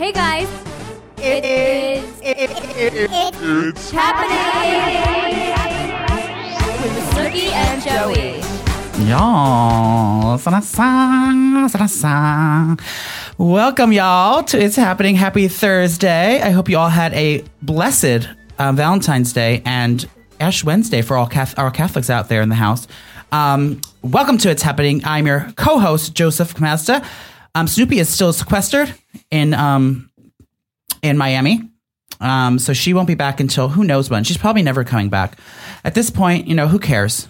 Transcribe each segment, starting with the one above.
Hey guys, it is it's happening with Snooki and Joey. Y'all, sa-da-sa, sa-da-sa. welcome y'all to It's Happening. Happy Thursday. I hope you all had a blessed uh, Valentine's Day and Ash Wednesday for all Cath- our Catholics out there in the house. Um, welcome to It's Happening. I'm your co-host Joseph Camasta. Um, Snooki is still sequestered in um, in Miami. Um, so she won't be back until who knows when. She's probably never coming back. At this point, you know, who cares?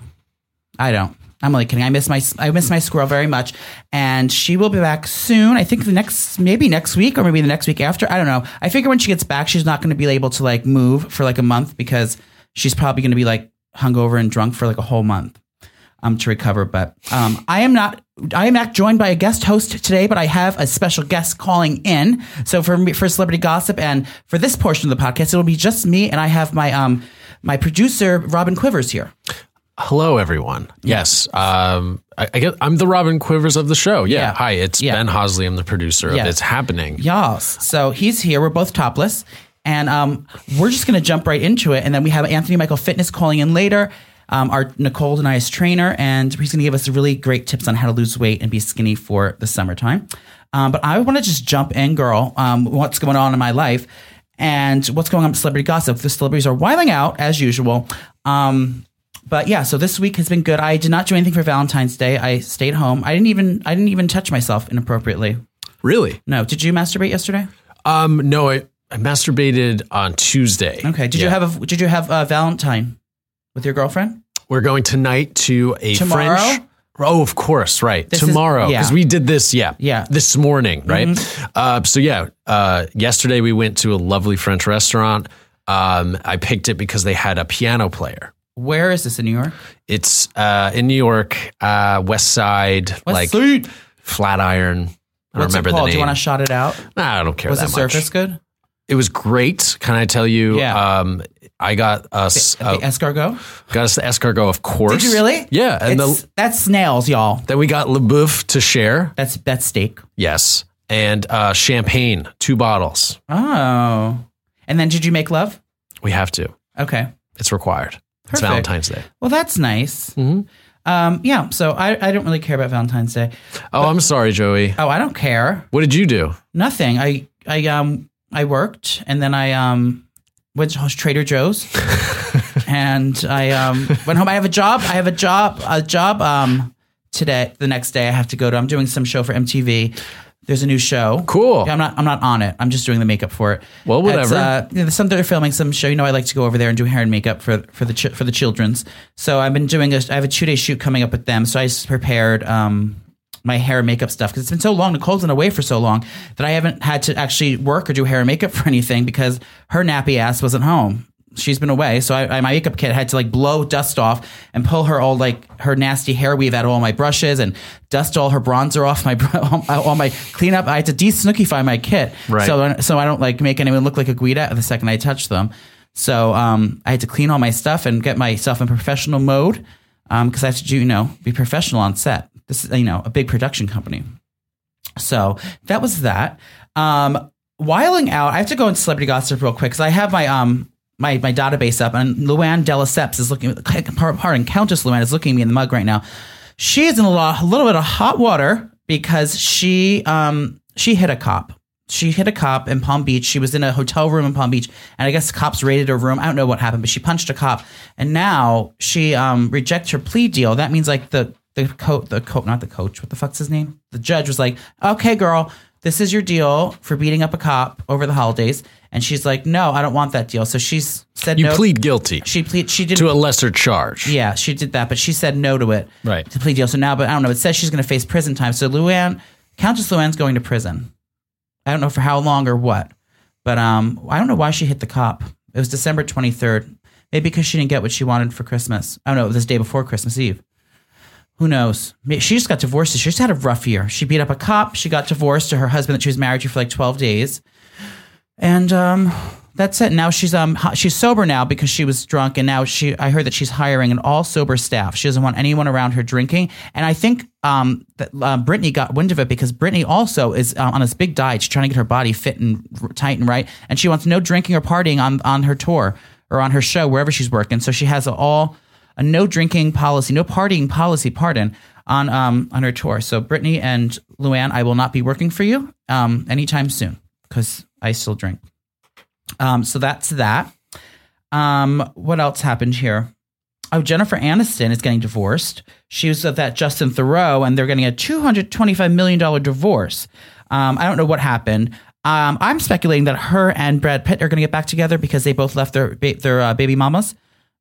I don't. I'm only kidding. I miss my I miss my squirrel very much, and she will be back soon. I think the next maybe next week or maybe the next week after. I don't know. I figure when she gets back, she's not going to be able to like move for like a month because she's probably going to be like hungover and drunk for like a whole month um, to recover. But um, I am not. I am not joined by a guest host today, but I have a special guest calling in. So for me, for celebrity gossip and for this portion of the podcast, it'll be just me, and I have my um my producer Robin Quivers here. Hello, everyone. Yes, um, I, I get, I'm the Robin Quivers of the show. Yeah. Yeah. Hi, it's Yeah. Ben Hosley. I'm the producer Yeah. of It's Happening. Yes. So he's here. We're both topless. And um, we're just going to jump right into it. And then we have Anthony Michael Fitness calling in later, um, our Nicole Denias trainer. And he's going to give us really great tips on how to lose weight and be skinny for the summertime. Um, but I want to just jump in, girl. Um, what's going on in my life and what's going on with celebrity gossip? The celebrities are wiling out as usual. Um, but yeah, so this week has been good. I did not do anything for Valentine's Day. I stayed home. I didn't even I didn't even touch myself inappropriately. Really? No, did you masturbate yesterday? Um, no, I, I masturbated on Tuesday. Okay. Did you have a Did you have a Valentine with your girlfriend? We're going tonight to a Tomorrow? French. Oh, of course, right. This is- Tomorrow, yeah. because we did this, yeah, Yeah. Mm-hmm. this morning, right? Uh, so yeah, uh, yesterday we went to a lovely French restaurant. Um, I picked it because they had a piano player. Where is this in New York? It's uh, in New York, uh, West Side, like Side. Flatiron. I don't What's remember the Do you want to shout it out? Nah, I don't care Was the much. surface good? It was great. Can I tell you? Yeah. Um, I got us the uh, escargot. got us the escargot, of course. Did you really? Yeah, and the, that's snails, y'all. then we got Le Boeuf to share. That's that's steak. Yes, and uh, champagne, two bottles. Oh. And then did you make love? We have to. Okay. It's required. It's Perfect. Valentine's Day. Well, that's nice. Mm-hmm. Um, yeah. So I, I don't really care about Valentine's Day. Oh, I'm sorry, Joey. Oh, I don't care. What did you do? Nothing. I I um I worked and then I um went to Trader Joe's and I um went home. I have a job. I have a job. A job. Um, today, the next day, I have to go to. I'm doing some show for MTV. There's a new show. Cool. Yeah, I'm not. I'm not on it. I'm just doing the makeup for it. Well, whatever. Uh, you know, some they're filming some show. You know, I like to go over there and do hair and makeup for for the chi- for the childrens. So I've been doing a. I have a two day shoot coming up with them. So I just prepared um my hair and makeup stuff because it's been so long. Nicole's been away for so long that I haven't had to actually work or do hair and makeup for anything because her nappy ass wasn't home. She's been away, so I, I, my makeup kit had to like blow dust off and pull her all like her nasty hair weave out of all my brushes and dust all her bronzer off my all my cleanup. I had to de-snookify my kit, Right. So so I don't like make anyone look like a Guida the second I touch them. So um, I had to clean all my stuff and get myself in professional mode because I have to do you know be professional on set. This is you know a big production company. So that was that. Um, whiling out, I have to go into celebrity gossip real quick because I have my um my my database up, and Luann de Lesseps is looking. Pardon, Countess Luann is looking at me in the mug right now. She is in a, lot, a little bit of hot water because she um she hit a cop. She hit a cop in Palm Beach. She was in a hotel room in Palm Beach, and I guess cops raided her room. I don't know what happened, but she punched a cop, and now she um rejects her plea deal. That means like the the coach, the coach, not the coach. What the fuck's his name? The judge was like, "Okay, girl, this is your deal for beating up a cop over the holidays." And she's like, "No, I don't want that deal." So she's said You no. plead guilty She plead. She did. to a lesser charge. yeah, she did that, but she said no to it. Right. To plea deal. So now, but I don't know. It says she's going to face prison time. So Luann, Countess Luann's going to prison. I don't know for how long or what, but um, I don't know why she hit the cop. It was December twenty third. Maybe because she didn't get what she wanted for Christmas. I don't know. It was this day before Christmas Eve. Who knows? She just got divorced. She just had a rough year. She beat up a cop. She got divorced to her husband that she was married to for like 12 days. And um, that's it. Now she's um she's sober now because she was drunk, and now she I heard that she's hiring an all sober staff. She doesn't want anyone around her drinking, and I think um that uh, Brittany got wind of it because Brittany also is uh, on this big diet. She's trying to get her body fit and tight and right, and she wants no drinking or partying on on her tour or on her show wherever she's working. So she has a all a no drinking policy, no partying policy, pardon, on um on her tour. So Brittany and Luann, I will not be working for you um anytime soon because I still drink. Um, so that's that. Um, what else happened here? Oh, Jennifer Aniston is getting divorced. She was with that Justin Theroux, and they're getting a two hundred twenty-five million dollar divorce. Um, I don't know what happened. Um, I'm speculating that her and Brad Pitt are going to get back together because they both left their ba- their uh, baby mamas.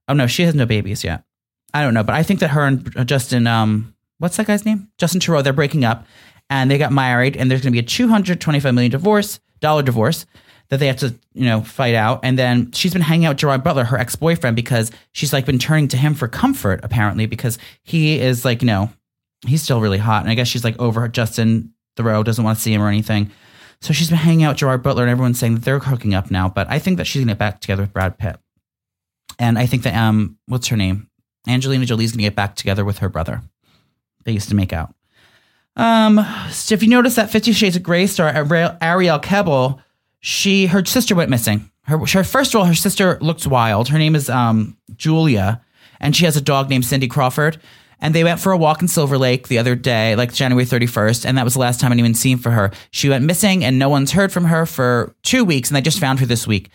Oh no, she has no babies yet. I don't know, but I think that her and Justin, um, what's that guy's name? Justin Theroux, they're breaking up, and they got married, and there's going to be a two hundred twenty-five million divorce dollar divorce that they have to, you know, fight out. And then she's been hanging out with Gerard Butler, her ex boyfriend, because she's like been turning to him for comfort, apparently, because he is like, you know, he's still really hot. And I guess she's like over Justin Theroux, doesn't want to see him or anything. So she's been hanging out with Gerard Butler, and everyone's saying that they're hooking up now. But I think that she's gonna get back together with Brad Pitt. And I think that um, what's her name? Angelina Jolie's gonna get back together with her brother. They used to make out. Um, so if you notice that Fifty Shades of Grey star Arielle, Kebbel, she her sister went missing. Her, her first of all, her sister looks wild. Her name is um Julia, and she has a dog named Cindy Crawford. And they went for a walk in Silver Lake the other day, like January 31st, and that was the last time anyone seen for her. She went missing, and no one's heard from her for two weeks, and they just found her this week.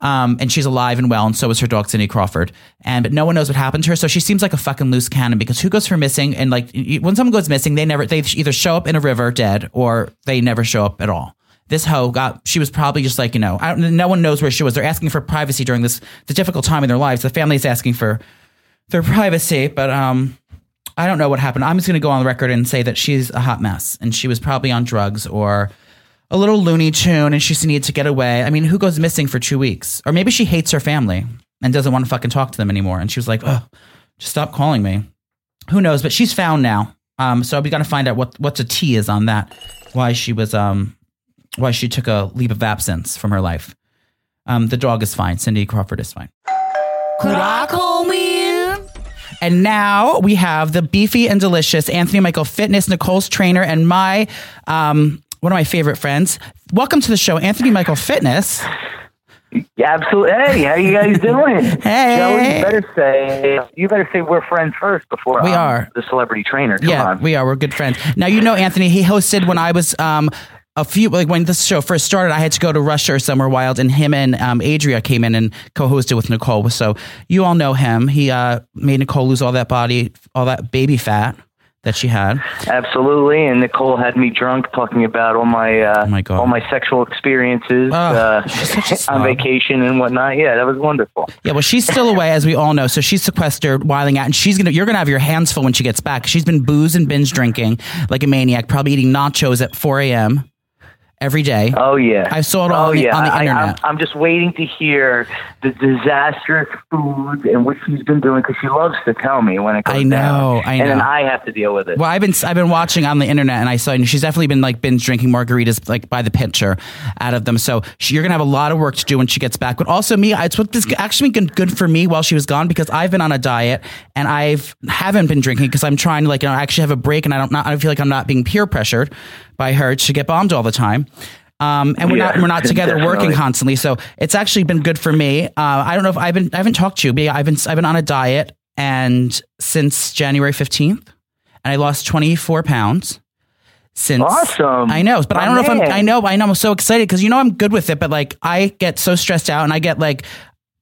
Um, and she's alive and well, and so is her dog Cindy Crawford. And but no one knows what happened to her, so she seems like a fucking loose cannon because who goes for missing? And like when someone goes missing, they never they either show up in a river dead or they never show up at all. This hoe got she was probably just like you know no one knows where she was. They're asking for privacy during this the difficult time in their lives. The family's asking for their privacy, but um. I don't know what happened. I'm just going to go on the record and say that she's a hot mess and she was probably on drugs or a little Looney Tune and she needed to get away. I mean, who goes missing for two weeks? Or maybe she hates her family and doesn't want to fucking talk to them anymore. And she was like, oh, just stop calling me. Who knows? But she's found now. Um, so we got to find out what what the T is on that. Why she was um, why she took a leap of absence from her life. Um, the dog is fine. Cindy Crawford is fine. Come in? And now we have the beefy and delicious Anthony Michael Fitness, Nicole's trainer, and my um, one of my favorite friends. Welcome to the show, Anthony Michael Fitness. Yeah, absolutely. Hey, how you guys doing? Hey. Joey, you better say you better say we're friends first before We I'm are. the celebrity trainer. Come yeah, on. we are. We're good friends. Now you know Anthony. He hosted when I was um a few like when this show first started. I had to go to Russia or somewhere wild, and him and um Adria came in and co-hosted with Nicole. So you all know him. He uh made Nicole lose all that body, all that baby fat that she had. Absolutely. And Nicole had me drunk talking about all my uh, Oh my God. all my sexual experiences Oh, uh, she's such a on vacation and whatnot. Yeah, that was wonderful. Yeah, well, she's still away, as we all know. So she's sequestered, wiling out, and she's gonna. You're gonna have your hands full when she gets back. She's been booze and binge drinking like a maniac, probably eating nachos at 4 a.m. every day. Oh yeah, I saw it all oh, on the- yeah. on the I, internet. I'm, I'm just waiting to hear the disastrous food and what she's been doing because she loves to tell me when it comes. I know, down. I know, and then. I have to deal with it. Well, I've been I've been watching on the internet, and I saw and she's definitely been like binge drinking margaritas like by the pitcher out of them. So she, you're gonna have a lot of work to do when she gets back. But also me, it's what this actually been good for me while she was gone because I've been on a diet and I've haven't been drinking because I'm trying to like you know actually have a break and I don't not I feel like I'm not being peer pressured by her to get bombed all the time. Um, and we're Yeah, not we're not together working constantly, so it's actually been good for me. Uh, I don't know if I've been I haven't talked to you, but I've been I've been on a diet and since January fifteenth, and I lost twenty four pounds since. Awesome. I know, but I My don't know if I'm. I know, I know, I'm so excited because you know I'm good with it, but like I get so stressed out and I get like.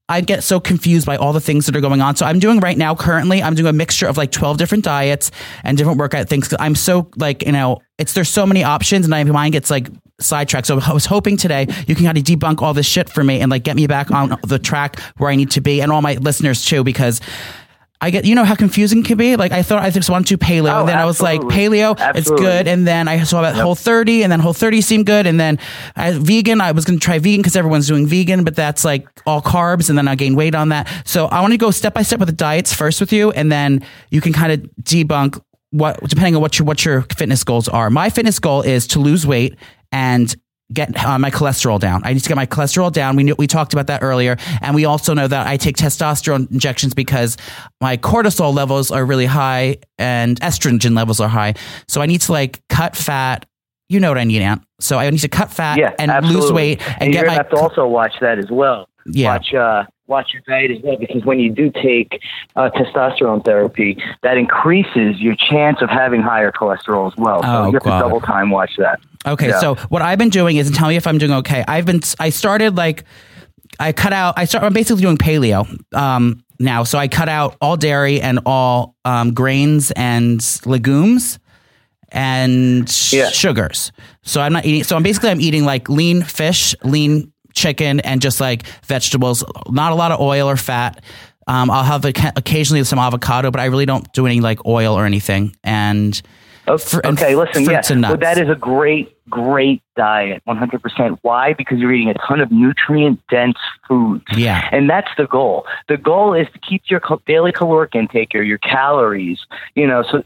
I get so confused by all the things that are going on. So I'm doing right now currently, I'm doing a mixture of like 12 different diets and different workout things. I'm so like, you know, it's, there's so many options and my mind gets like sidetracked. So I was hoping today you can kind of debunk all this shit for me and like get me back on the track where I need to be and all my listeners too, because I get, you know how confusing it can be? Like I thought I just wanted to paleo Oh, and then I was like, absolutely. paleo, it's good. And then I saw that whole 30 and then whole 30 seemed good. And then I, vegan, I was going to try vegan because everyone's doing vegan, but that's like all carbs. And then I gained weight on that. So I want to go step by step with the diets first with you. And then you can kind of debunk what, depending on what your, what your fitness goals are. My fitness goal is to lose weight and get uh, my cholesterol down. I need to get my cholesterol down. We knew, we talked about that earlier, and we also know that I take testosterone injections because my cortisol levels are really high and estrogen levels are high. So I need to like cut fat. You know what I need, Aunt. So I need to cut fat Yeah, and absolutely. lose weight and, And get my. have to also watch that as well. Yeah. Watch uh, watch your diet as well because when you do take uh, testosterone therapy, that increases your chance of having higher cholesterol as well. So Oh, you have God. to double time watch that. Okay, Yeah. so what I've been doing is, and tell me if I'm doing okay. I've been, I started like, I cut out. I start. I'm basically doing paleo um, now. So I cut out all dairy and all um, grains and legumes and Yeah. sugars. So I'm not eating. So I'm basically I'm eating like lean fish, lean chicken, and just like vegetables. Not a lot of oil or fat. Um, I'll have occasionally some avocado, but I really don't do any like oil or anything. And Fr- and okay, listen, yeah. fruits and Well, that is a great, great diet, 100%. Why? Because you're eating a ton of nutrient dense foods. Yeah. And that's the goal. The goal is to keep your daily caloric intake or your calories, you know, so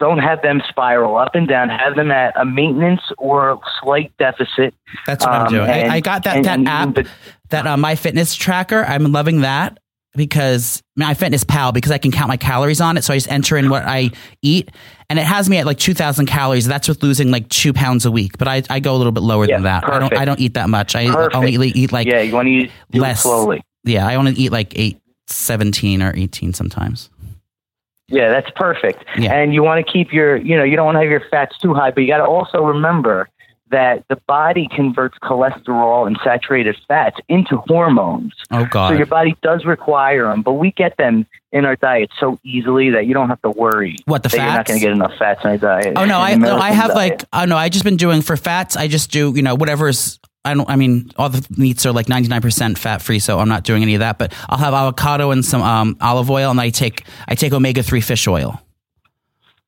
don't have them spiral up and down. Have them at a maintenance or slight deficit. That's what I'm Um, doing. and- I, I got that and- that and app, the- that uh, My Fitness Tracker. I'm loving that because My Fitness Pal because I can count my calories on it. So I just enter in what I eat, and it has me at like 2,000 calories. That's with losing like two pounds a week. But I, I go a little bit lower Yeah, than that. I don't perfect. I don't eat that much. I Perfect. only eat like yeah, you want to eat less slowly. Yeah, I only eat like eight, 17 or 18 sometimes. Yeah, that's perfect. Yeah. And you want to keep your, you know, you don't want to have your fats too high, but you got to also remember that the body converts cholesterol and saturated fats into hormones. Oh God. So your body does require them, but we get them in our diet so easily that you don't have to worry What, the that you're not going to get enough fats in our diet. Oh no, I no, I have diet. like oh no, I just been doing for fats. I just do you know whatever's. I don't. I mean, all the meats are like ninety nine percent fat free, so I'm not doing any of that. But I'll have avocado and some um, olive oil, and I take I take omega three fish oil.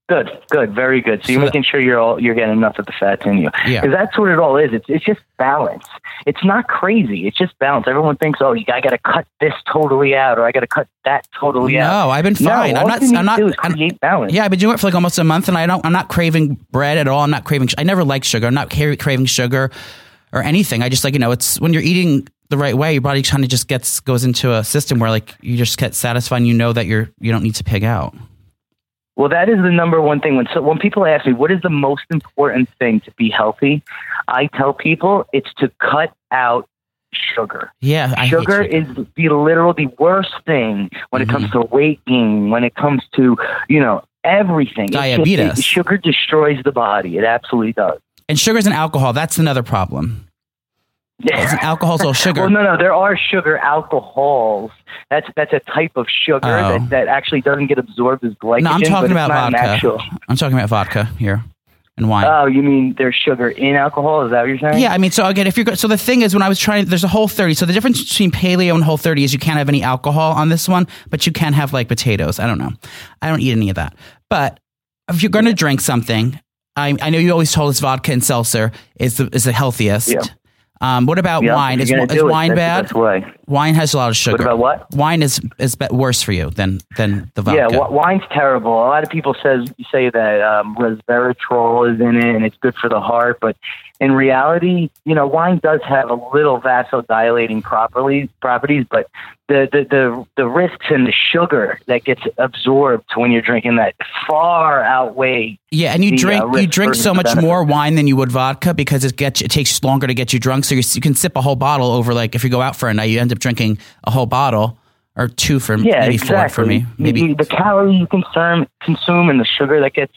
Good, good, very good. So you're So- making sure you're all you're getting enough of the fats in you. Yeah. Because that's what it all is. It's it's just balance. It's not crazy. It's just balance. Everyone thinks, oh, you, I got to cut this totally out, or I got to cut that totally out. No, I've been No, fine. I'm all not. you need I'm not. to do is I'm- create balance. yeah, I've been doing it for like almost a month, and I don't. I'm not craving bread at all. I'm not craving. I never liked sugar. I'm not craving sugar or anything. I just like you know, it's when you're eating the right way, your body kind of just gets goes into a system where like you just get satisfied. and You know that you're you don't need to pig out. Well, that is the number one thing. When so when people ask me what is the most important thing to be healthy, I tell people it's to cut out sugar. Yeah, I sugar is the literal the worst thing when it comes mm-hmm. to weight gain, when it comes to you know everything. It's just- Diabetes. it- sugar destroys the body. It absolutely does. And sugars and alcohol, that's another problem. Isn't alcohol's all sugar? Well, no, no, there are sugar alcohols. That's that's a type of sugar Oh. that, that actually doesn't get absorbed as glycogen. no, I'm talking it's about vodka. Natural. I'm talking about vodka here and wine. Oh, you mean there's sugar in alcohol? Is that what you're saying? yeah, I mean, so again, if you're so the thing is, when I was trying, there's a whole 30. So the difference between paleo and whole 30 is you can't have any alcohol on this one, but you can have like potatoes. I don't know. I don't eat any of that. But if you're going to drink something, I, I know you always told us vodka and seltzer is the is the healthiest. Yeah. Um, what about Yeah, wine? Is, is do it, wine that's the bad? Wine has a lot of sugar. What about what? Wine is is worse for you than than the vodka. Yeah, w- wine's terrible. A lot of people says say that um, resveratrol is in it and it's good for the heart, but in reality, you know, wine does have a little vasodilating properly properties, but the, the the the risks and the sugar that gets absorbed when you're drinking that far outweigh. Yeah, and you the, uh, drink you drink so much more wine than you would vodka because it gets it takes longer to get you drunk. So you you can sip a whole bottle over like if you go out for a night, you end up drinking a whole bottle or two for Yeah, maybe exactly. four for me. Maybe you- the calories you consume consume and the sugar that gets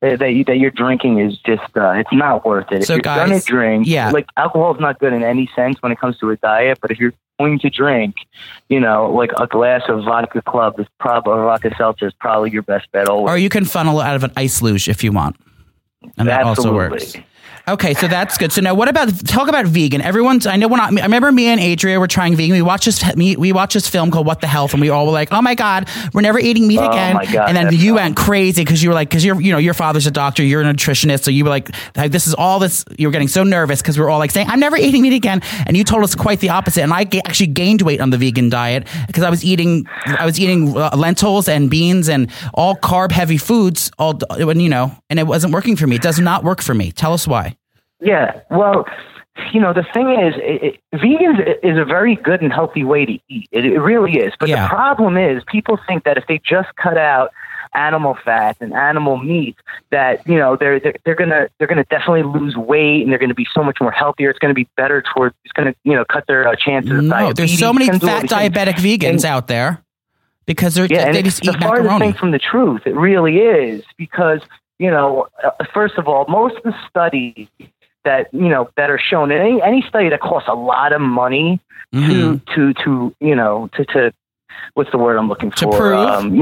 that that, you, that you're drinking is just uh, it's not worth it. So, if you're guys, gonna drink, yeah. like alcohol is not good in any sense when it comes to a diet. But if you're going to drink, you know, like a glass of vodka club is probably or vodka seltzer is probably your best bet always. or you can funnel out of an ice luge if you want, and that also works. Okay, so that's good. So now, what about talk about vegan? Everyone's. I know we're not. I remember me and Adria were trying vegan. We watched this we watched this film called What the Health, and we all were like, "Oh my god, we're never eating meat Oh again." God, and then you went crazy because you were like, because you're, you know, your father's a doctor, you're a nutritionist, so you were like, like, "This is all this." You were getting so nervous because we are all like saying, "I'm never eating meat again," and you told us quite the opposite. And I actually gained weight on the vegan diet because I was eating, I was eating uh, lentils and beans and all carb heavy foods, all when you know, and it wasn't working for me. It does not work for me. Tell us why. Yeah, well, you know, the thing is, it, it, vegans is a very good and healthy way to eat. It, it really is. But Yeah. the problem is, people think that if they just cut out animal fat and animal meat, that you know they're they're, they're gonna they're gonna definitely lose weight and they're gonna be so much more healthier. It's gonna be better towards. It's gonna you know cut their uh, chances. of No, there's so many can do all fat these things. diabetic vegans And- out there because they're Yeah, they just eat the macaroni. thing from the truth. It really is because you know, uh, first of all, most of the studies that you know that are shown any any study that costs a lot of money Mhm. to to to you know to to what's the word I'm looking To for? prove? Um,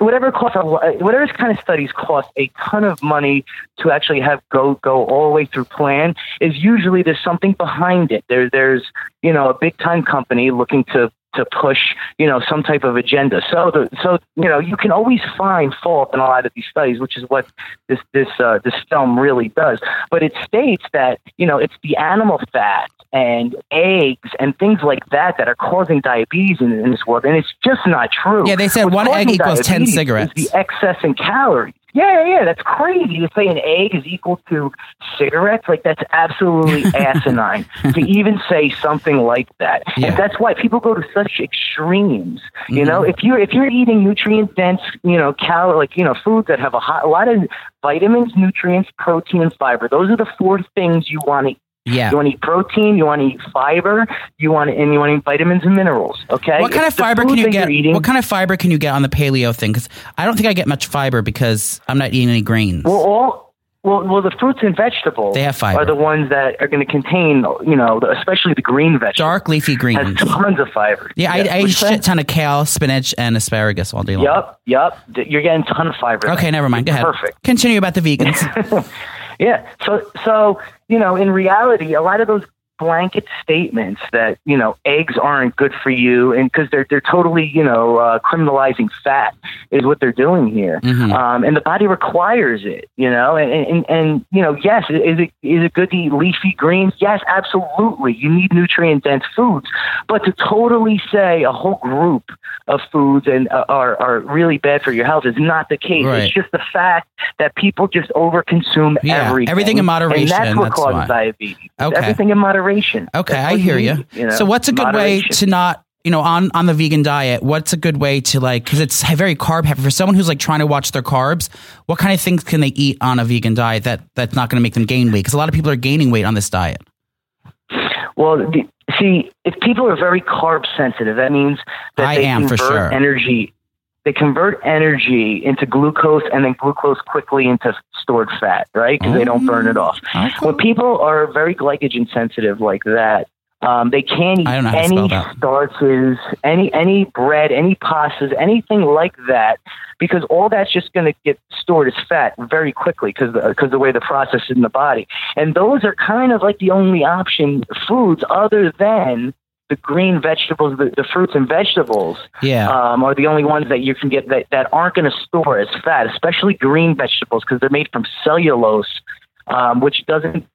whatever costs a, whatever kind of studies cost a ton of money to actually have go go all the way through plan is usually there's something behind it. There there's you know a big time company looking to to push you know some type of agenda. So the so you know you can always find fault in a lot of these studies, which is what this this uh, this film really does. But it states that you know it's the animal fat and eggs and things like that that are causing diabetes in, in this world, and it's just not true. Yeah, they said What's one egg equals 10 cigarettes. The excess in calories. Yeah, yeah, yeah, that's crazy to say an egg is equal to cigarettes. Like that's absolutely asinine to even say something like that. Yeah. And that's why people go to such extremes. You Mm-hmm. know, if you're if you're eating nutrient dense, you know, cal like you know, foods that have a, hot, a lot of vitamins, nutrients, protein, and fiber. Those are the four things you want to Yeah. you want to eat protein, you want to eat fiber, you want to, and you want to eat vitamins and minerals. Okay. What kind It's of fiber can you get? Eating. What kind of fiber can you get on the paleo thing? Because I don't think I get much fiber because I'm not eating any grains. well, all well, well, the fruits and vegetables They have fiber. are the ones that are going to contain, you know, the, especially the green vegetables. Dark leafy has greens. tons of fiber. Yeah, I, I eat a shit ton of kale, spinach, and asparagus all day long. Yep, yup. D- You're getting a ton of fiber. Okay, never mind. Go ahead. Perfect. Continue about the vegans. Yeah. So, so you know, in reality, a lot of those blanket statements that you know eggs aren't good for you, and because they're they're totally you know uh, criminalizing fat is what they're doing here, Mhm. um, and the body requires it. You know, and and, and you know, yes, is it is it good to eat leafy greens? Yes, absolutely. You need nutrient dense foods, but to totally say a whole group of foods and uh, are are really bad for your health is not the case. Right. It's just the fact that people just overconsume Yeah, everything. everything in moderation, And that's what that's causes why. diabetes. Okay. Everything in moderation. Okay, I hear you you. need, you know, So, what's a good way to not, you know, on on the vegan diet? What's a good way to like? Because it's very carb heavy for someone who's like trying to watch their carbs. What kind of things can they eat on a vegan diet that that's not going to make them gain weight? Because a lot of people are gaining weight on this diet. Well, the, see, if people are very carb sensitive, that means that I they am, for convert sure. energy. They convert energy into glucose and then glucose quickly into stored fat, right? Because they don't burn it off. Okay. When people are very glycogen sensitive like that, um, they can't eat I don't know how to any starches, any any bread, any pastas, anything like that, because all that's just going to get stored as fat very quickly because because the way the process is in the body, and those are kind of like the only option foods other than the green vegetables, the, the fruits and vegetables Yeah. um, are the only ones that you can get that, that aren't going to store as fat, especially green vegetables because they're made from cellulose, um, which doesn't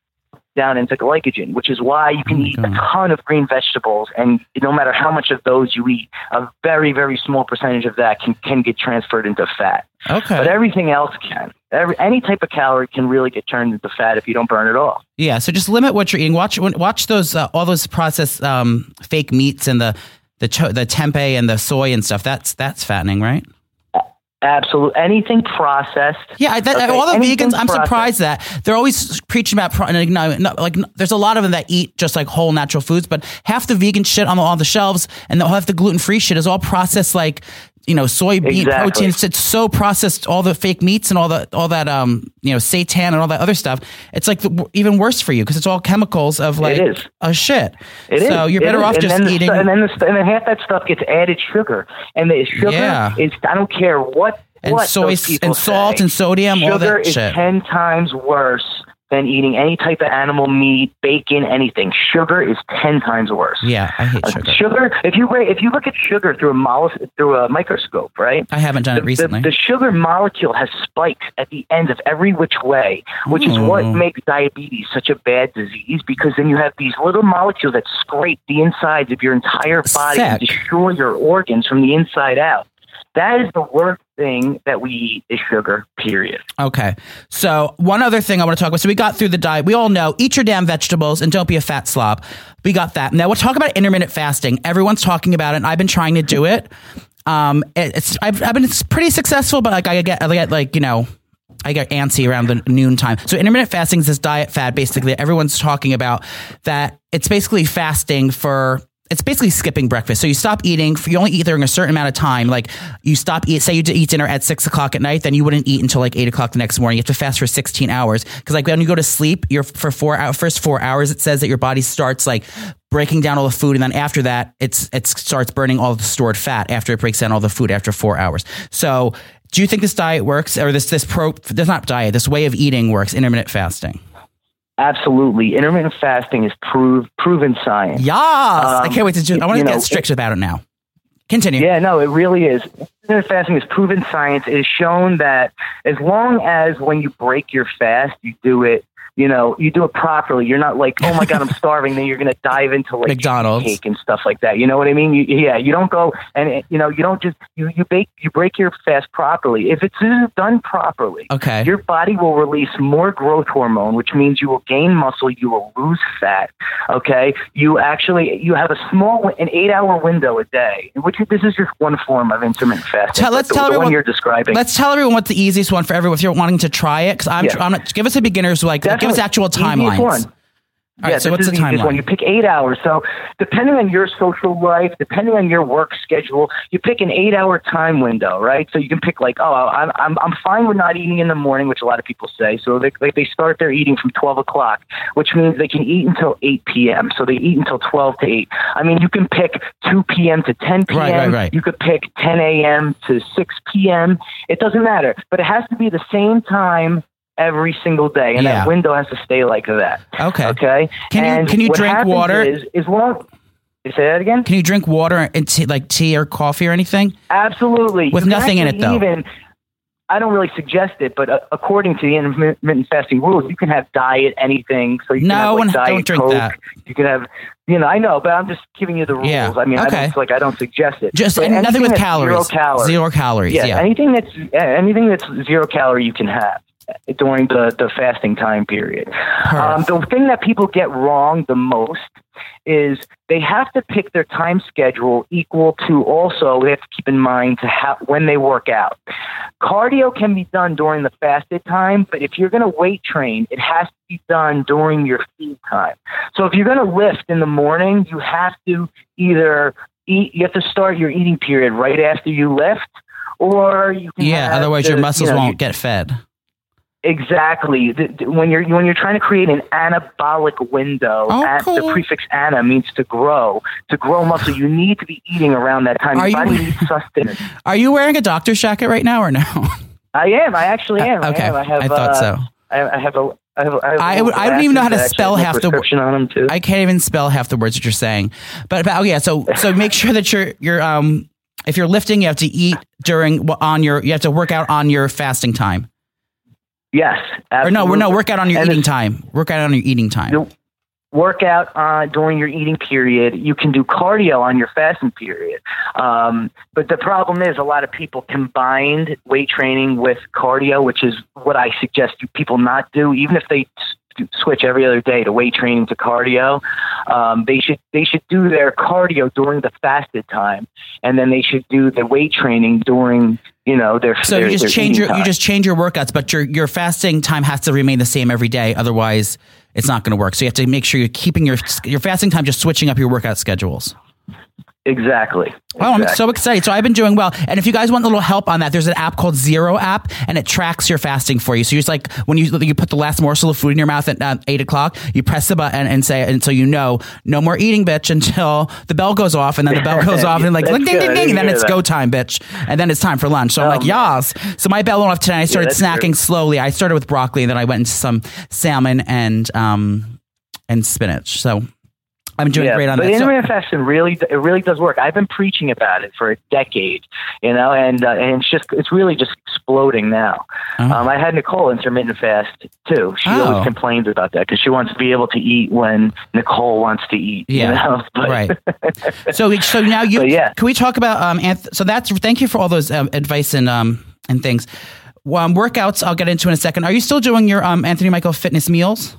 down into glycogen, which is why you can Oh eat a ton of green vegetables, and no matter how much of those you eat, a very very small percentage of that can can get transferred into fat. okay. But everything else can. Every, any type of calorie can really get turned into fat if you don't burn it off. Yeah, so just limit what you're eating. Watch watch those uh, all those processed um, fake meats and the the cho- the tempeh and the soy and stuff. That's that's fattening, right? Absolutely, anything processed. Yeah, I, that, Okay, all the anything vegans. I'm processed. surprised that they're always preaching about pro- like, no, no, like there's a lot of them that eat just like whole natural foods, but half the vegan shit on the, on the shelves and the, half the gluten free shit is all processed like you know soybean Exactly. protein. It's, so processed. All the fake meats and all the all that um you know seitan and all that other stuff. It's like the, even worse for you because it's all chemicals of like is. a shit. It is. so you're better is. off just eating. stu- and then the, stu- and then half that stuff gets added sugar, and the sugar Yeah. is I don't care what And what soy and salt say. and sodium, all Sugar that is shit. ten times worse than eating any type of animal meat, bacon, anything. Sugar is ten times worse. yeah, I hate Uh, sugar. Sugar. If you if you look at sugar through a mole- through a microscope, right? I haven't done the, it recently. The, the sugar molecule has spikes at the end of every which way, which is what makes diabetes such a bad disease because then you have these little molecules that scrape the insides of your entire body and destroy your organs from the inside out. That is the worst thing that we eat is sugar. Period. Okay. So one other thing I want to talk about. So we got through the diet. We all know eat your damn vegetables and don't be a fat slob. We got that. Now we'll talk about intermittent fasting. Everyone's talking about it. And I've been trying to do it. Um, it's I've, I've been pretty successful, but like I get I get like you know. I get antsy around the noon time. So intermittent fasting is this diet fad basically everyone's talking about that it's basically fasting for it's basically skipping breakfast. So you stop eating. You only eat during a certain amount of time. Like you stop eat. Say you eat dinner at six o'clock at night, then you wouldn't eat until like eight o'clock the next morning. You have to fast for sixteen hours because like when you go to sleep, you're for four hour, first four hours. It says that your body starts like breaking down all the food, and then after that, it's it starts burning all the stored fat after it breaks down all the food after four hours. So do you think this diet works, or this this pro? This not diet. This way of eating works. Intermittent fasting. Absolutely, intermittent fasting is prove, proven science. Yes, I can't wait to. Ju- I want Um, to know, get strict about it now. Continue. Yeah, no, it really is. Intermittent fasting is proven science. It is shown that as long as when you break your fast, you do it, you know, you do it properly. You're not like, oh my god, I'm starving. Then you're going to dive into like McDonald's. cake and stuff like that. You know what I mean? You, yeah, you don't go and you know you don't just you you bake you break your fast properly. If it's done properly, Okay. your body will release more growth hormone, which means you will gain muscle, you will lose fat. Okay, you actually you have a small an eight hour window a day, which this is just one form of intermittent fasting. Tell- let's the, tell the everyone- one you're describing. Let's tell everyone what's the easiest one for everyone if you're wanting to try it. Because I'm, Yeah. I'm give us a beginner's like give us oh, actual Easiest timelines. All right, yeah, so what's the timeline? one. You pick eight hours. So depending on your social life, depending on your work schedule, you pick an eight-hour time window, right? So you can pick like, oh, I'm I'm I'm fine with not eating in the morning, which a lot of people say. So they like they start their eating from 12 o'clock, which means they can eat until 8 p.m. So they eat until 12 to 8. I mean, you can pick 2 p.m. to 10 p.m. Right, right, right. You could pick 10 a.m. to 6 p.m. It doesn't matter, but it has to be the same time every single day, and Yeah. that window has to stay like that. Okay. Okay. Can you- And can you drink water? Is, is long. You say that again? Can you drink water and tea, like tea or coffee or anything? Absolutely. With You nothing in it, though. Even I don't really suggest it, but uh, according to the intermittent fasting rules, you can have diet anything. So you can No, have like, diet don't drink Coke. that. You can have, you know, I know, but I'm just giving you the rules. Yeah, I mean, I okay. don't, like I don't suggest it. Just and nothing with calories. Zero calories. Zero calories. Yeah, Yeah. anything that's anything that's zero calorie you can have during the, the fasting time period. Um, the thing that people get wrong the most is they have to pick their time schedule equal to also they have to keep in mind to how, when they work out. Cardio can be done during the fasted time, but if you're going to weight train, it has to be done during your feed time. So if you're going to lift in the morning, you have to either eat. You have to start your eating period right after you lift, or you can yeah. Otherwise, the- your you muscles know, won't get fed. Exactly. The- the- When you're when you're trying to create an anabolic window, Oh, at- the prefix ana means to grow. To grow muscle, you need to be eating around that time. Are Your you- body needs sustenance. Are you wearing a doctor's jacket right now or no? I am. I actually am. okay. I, am. I have. I thought uh, so. I, I have a. I, have, I, have I would- I don't even know how to spell half the wo- prescription on them too. I can't even spell half the words that you're saying. But, but oh yeah, so so make sure that you're you're um if you're lifting, you have to eat during on your you have to work out on your fasting time. Yes. Or no, absolutely. no, work out on your And eating time. Work out on your eating time. You work out uh, during your eating period. You can do cardio on your fasting period. Um, but the problem is, a lot of people combined weight training with cardio, which is what I suggest people not do, even if they switch every other day to weight training to cardio. Um, they should they should do their cardio during the fasted time, and then they should do the weight training during you know their. So their, you just change your you just change your workouts, but your your fasting time has to remain the same every day. Otherwise, it's not going to work. So you have to make sure you're keeping your your fasting time, just switching up your workout schedules. Exactly. Oh, I'm so excited. So I've been doing well. And if you guys want a little help on that, there's an app called Zero app and it tracks your fasting for you. So you're just like when you you put the last morsel of food in your mouth at uh, eight o'clock, you press the button and say until you know no more eating, bitch, until the bell goes off, and then the bell goes off and like ding ding ding, and then it's that. go time, bitch, and then it's time for lunch. So I'm Oh, like, yas. So my bell went off today. I started that's snacking true. slowly. I started with broccoli, and then I went into some salmon and um and spinach. So I'm doing yeah, great on but that. So- intermittent fasting really, it really does work. I've been preaching about it for a decade, you know, and uh, and it's just, it's really just exploding now. Oh. Um, I had Nicole intermittent fast too. She Oh. always complains about that because she wants to be able to eat when Nicole wants to eat. you Yeah, know? But- right. So, so now you But yeah. can we talk about um? Anth- so that's thank you for all those um, advice and um and things. Um, workouts I'll get into in a second. Are you still doing your um Anthony Michael fitness meals?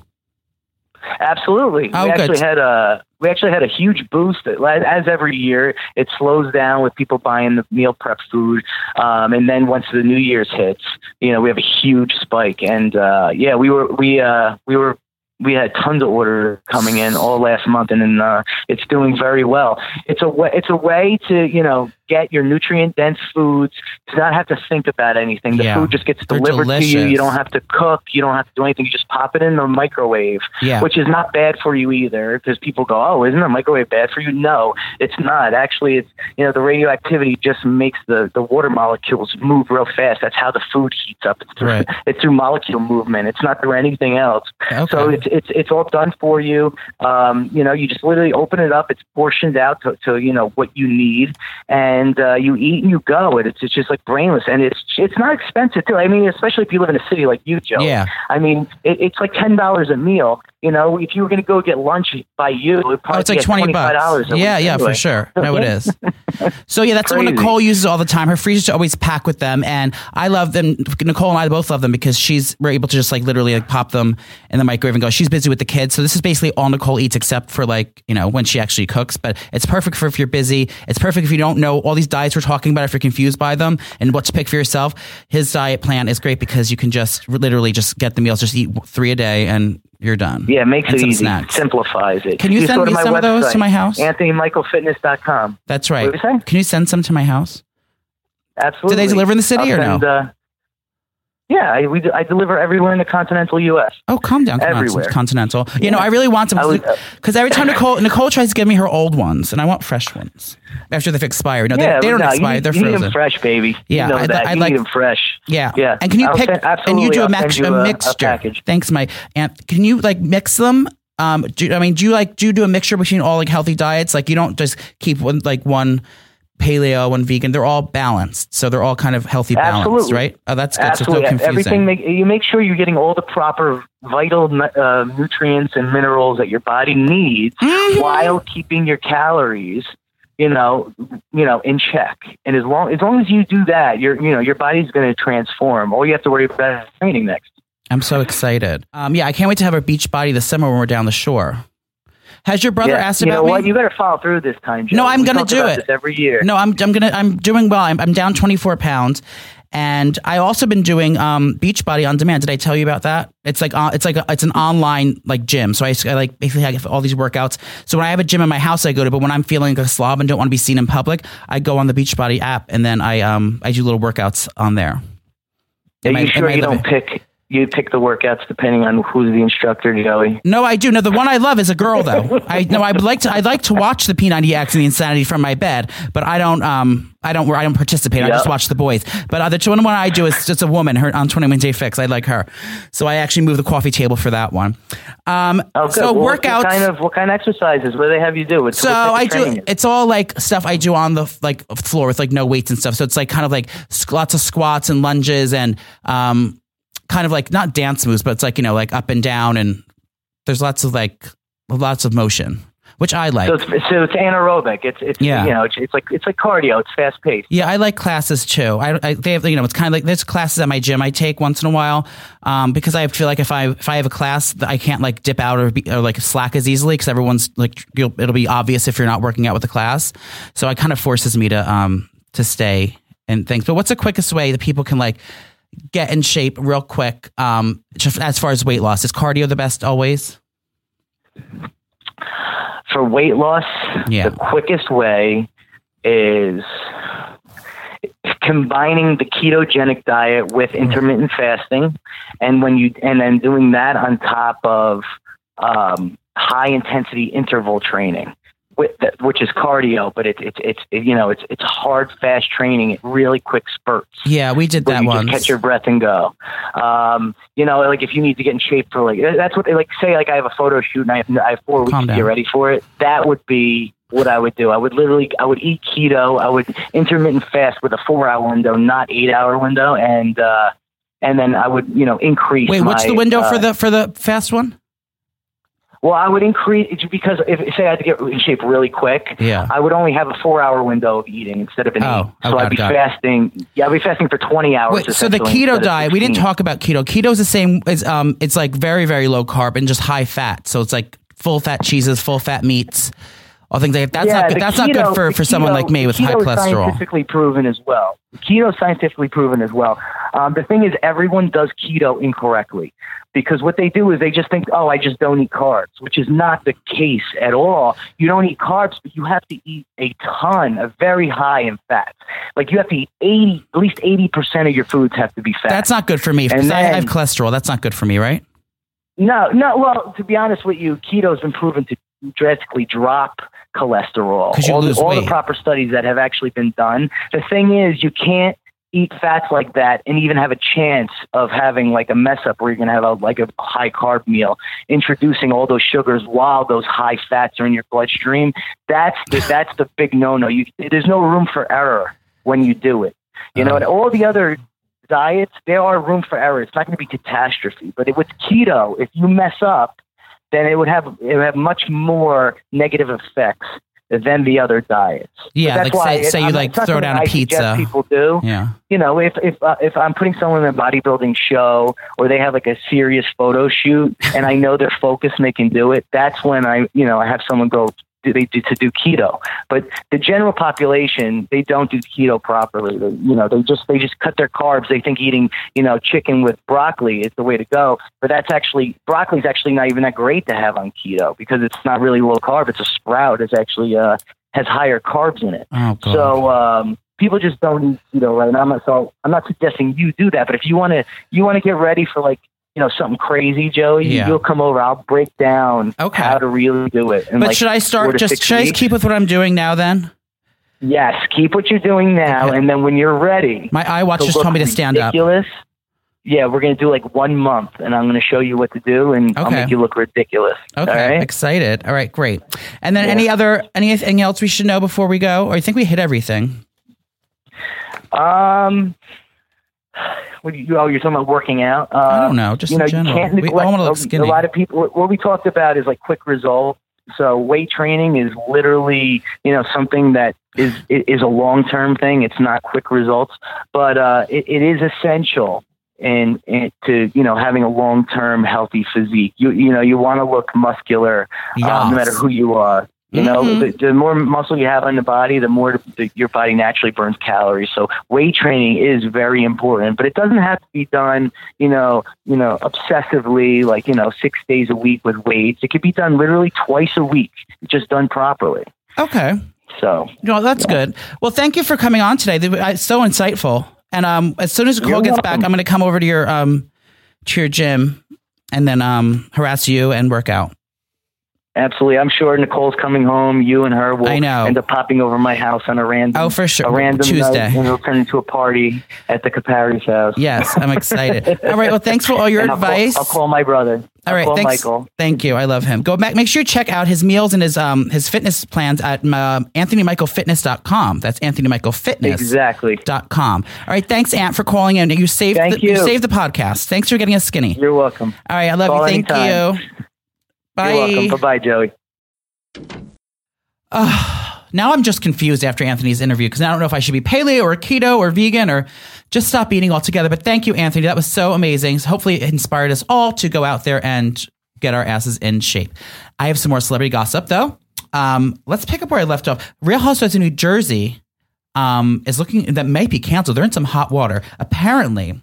Absolutely. Oh, we good. actually had a we actually had a huge boost. As every year, it slows down with people buying the meal prep food, um, and then once the New Year's hits, you know, we have a huge spike. And uh, yeah, we were we uh, we were we had tons of order coming in all last month, and then uh, it's doing very well. It's a way, it's a way to you know get your nutrient dense foods to not have to think about anything. The Yeah. food just gets They're delivered to you. You don't have to cook. You don't have to do anything. You just pop it in the microwave Yeah. which is not bad for you either because people go, oh, isn't the microwave bad for you? No, it's not. Actually, it's you know the radioactivity just makes the the water molecules move real fast. That's how the food heats up. It's through, Right. it's through molecule movement. It's not through anything else. Okay. So it's it's it's all done for you. Um, you know, you just literally open it up. It's portioned out to, to you know what you need, and uh, you eat and you go. And it's it's just like brainless, and it's it's not expensive too. I mean, especially if you live in a city like you, Joe. Yeah. I mean, it, it's like ten dollars a meal. You know, if you were going to go get lunch by you, it would Oh, it's like twenty dollars. Yeah, yeah, for sure. No, it is. So yeah, that's what Nicole uses all the time. Her freezer's always packed with them, and I love them. Nicole and I both love them because she's we're able to just like literally like pop them in the microwave and go. She's busy with the kids, so this is basically all Nicole eats except for like you know when she actually cooks. But it's perfect for if you're busy. It's perfect if you don't know all these diets we're talking about. If you're confused by them and what to pick for yourself, his diet plan is great because you can just literally just get the meals, just eat three a day, and you're done. Yeah, it makes And it easy, snacks. simplifies it. Can you Just send me some of those to my house? AnthonyMichaelFitness.com. That's right. What did you say? Can you send some to my house? Absolutely. Do they deliver in the city I'll or no? Uh, yeah, I, we, I deliver everywhere in the continental U.S. Oh, calm down, Continental. Everywhere. Continental. You know, I really want I some because every time Nicole Nicole tries to give me her old ones, and I want fresh ones after they've expired. No, they, yeah, they don't no, expire; need, they're you need frozen. them fresh, baby. Yeah, you know I'd- that. I'd you like- need them fresh. Yeah, yeah. And can you I'll pick? send- and you do a, mix, you a a- a mixture. package. Thanks, Mike. And can you like mix them? Um, do, I mean, do you like do you do a mixture between all like healthy diets? Like you don't just keep one like one paleo, and vegan. They're all balanced, so they're all kind of healthy Absolutely. right? Oh, that's good. Absolutely, So no confusing. everything. Make, you make sure you're getting all the proper vital uh, nutrients and minerals that your body needs Mm-hmm. while keeping your calories, you know, you know, in check. And as long as long as you do that, your you know your body's going to transform. All you have to worry about is training next. I'm so excited. Um, yeah, I can't wait to have a beach body this summer when we're down the shore. Has your brother Yeah. asked you about know me? what? You better follow through this time. Joe. No, I'm gonna do about it. every year. No, I'm I'm gonna I'm doing well. I'm, I'm down 24 pounds, and I also been doing um Beachbody on demand. Did I tell you about that? It's like uh, it's like a, it's an online like gym. So I, I like basically I all these workouts. So when I have a gym in my house, I go to. But when I'm feeling like a slob and don't want to be seen in public, I go on the Beachbody app and then I um I do little workouts on there. Are I- you am sure you don't pick? You pick the workouts depending on who's the instructor, Joey. No, I do. No, the one I love is a girl though. I no, I like to. I'd like to watch the P90X and the Insanity from my bed, but I don't. Um, I don't. I don't participate. I just watch the boys. But uh, the one one I do is just a woman. Her on Twenty One Day Fix. I like her, so I actually move the coffee table for that one. Um, Oh, good. so Well, what workouts. kind of what kind of exercises? What do they have you do? What's, So what I do. is? It's all like stuff I do on the like floor with like no weights and stuff. So it's like kind of like lots of squats and lunges and um, kind of like not dance moves, but it's like you know like up and down and there's lots of like lots of motion, which I like. So it's, so it's anaerobic. It's it's Yeah. you know it's, it's like it's like cardio. It's fast paced. Yeah, I like classes too. I, I they have you know it's kind of like there's classes at my gym I take once in a while um, because I feel like if I if I have a class I can't like dip out or, be, or like slack as easily because everyone's like you'll, it'll be obvious if you're not working out with the class. So it kind of forces me to um to stay and things. But what's the quickest way that people can like get in shape real quick? Um, just as far as weight loss, is cardio the best always? For weight loss, Yeah. the quickest way is combining the ketogenic diet with Mm-hmm. intermittent fasting, and when you and then doing that on top of um, high intensity interval training. Which is cardio, but it's it's it's you know it's it's hard, fast training at really quick spurts. Yeah, we did that one. catch your breath and go. Um, you know, like if you need to get in shape for like that's what like say like I have a photo shoot and I have, I have four weeks Calm to down. get ready for it. That would be what I would do. I would literally I would eat keto. I would intermittent fast with a four hour window, not eight hour window, and uh, and then I would you know increase. Wait, what's my, the window uh, for the for the fast one? Well, I would increase because if say I had to get in shape really quick, Yeah. I would only have a four hour window of eating instead of an Oh, eight. oh, So got I'd be it. fasting. Yeah, I'd be fasting for twenty hours. Wait, so the keto diet, we didn't talk about keto. Keto is the same. It's um, it's like very very low carb and just high fat. So it's like full fat cheeses, full fat meats, like that. That's Yeah, not good. That's not good for for someone like me with high keto is cholesterol. Scientifically proven as well. Keto is scientifically proven as well. Um, the thing is, everyone does keto incorrectly because what they do is they just think, oh, I just don't eat carbs, which is not the case at all. You don't eat carbs, but you have to eat a ton, a very high in fat. Like you have to eat eighty, at least eighty percent of your foods have to be fat. That's not good for me because I have cholesterol. That's not good for me, right? No, no. Well, to be honest with you, keto's been proven to drastically drop cholesterol. all the, all the proper studies that have actually been done. The thing is, you can't eat fats like that and even have a chance of having like a mess up where you're going to have a, like a high carb meal, introducing all those sugars while those high fats are in your bloodstream. That's the, that's the big no-no. You, there's no room for error when you do it. You know, Uh-huh. and all the other diets, there are room for error. It's not going to be catastrophe. But with keto, if you mess up, then it would have it would have much more negative effects than the other diets. Yeah, that's like why say, it- say you like throw down a I pizza. People do. Yeah. You know, if if uh, if I'm putting someone in a bodybuilding show or they have like a serious photo shoot and I know they're focused and they can do it, that's when I you know I have someone go. They do to do keto? But the general population, they don't do keto properly. They, you know, they just they just cut their carbs. They think eating you know chicken with broccoli is the way to go. But that's actually broccoli's actually not even that great to have on keto because it's not really low carb. It's a sprout. It's actually uh, has higher carbs in it. Oh. So um, people just don't eat keto right now. I'm not, so I'm not suggesting you do that, but if you want to, you want to get ready for like you know something crazy, Joey. Yeah. You'll come over. I'll break down Okay. how to really do it. but like, should I start just should I just keep with what I'm doing now then? Yes, keep what you're doing now, Okay. and then when you're ready, My iWatch to just told me to stand up. ridiculous, Yeah, we're gonna do like one month, and I'm gonna show you what to do, and I'll make you look ridiculous. Okay, All right? excited. All right, great. And then Yeah. any other anything else we should know before we go? Or you think we hit everything. Um, what you, oh, you're talking about working out? Uh, I don't know, just you in know, general. you can't We neglect. wanna look a- skinny. A lot of people. What we talked about is like quick results. So weight training is literally, you know, something that is is a long term thing. It's not quick results, but uh, it, it is essential. And, and to you know having a long term healthy physique, you you know you want to look muscular, um, Yes. no matter who you are. You know, Mhm. the, the more muscle you have on the body, the more the, your body naturally burns calories. So weight training is very important, but it doesn't have to be done, you know, you know, obsessively, like you know, six days a week with weights. It could be done literally twice a week, just done properly. Okay. So No, that's good. Well, thank you for coming on today. It's so insightful. And um, as soon as Nicole gets back, I'm going to come over to your um, to your gym and then um, harass you and work out. Absolutely, I'm sure Nicole's coming home. You and her will I know. end up popping over my house on a random, Oh, for sure. a random Tuesday. and it'll turn into a party at the Capari's house. Yes, I'm excited. all right. Well, thanks for all your And I'll call- advice. I'll call my brother. All right, thanks. Michael. Thank you. I love him. Go back. Make sure you check out his meals and his um his fitness plans at um, anthonymichaelfitness.com. That's anthonymichaelfitness. Exactly. Dot com. All right, thanks, Ant, for calling in. You saved Thank the, you. you. saved the podcast. Thanks for getting us skinny. You're welcome. All right, I love Call you. Thank anytime. you. Bye. You're welcome. Bye bye, Joey. Ugh, now I'm just confused after Anthony's interview because I don't know if I should be paleo or keto or vegan or just stop eating altogether. But thank you, Anthony. That was so amazing. So hopefully, it inspired us all to go out there and get our asses in shape. I have some more celebrity gossip though. Um, let's pick up where I left off. Real Housewives of New Jersey um, is looking that might be canceled. They're in some hot water. Apparently,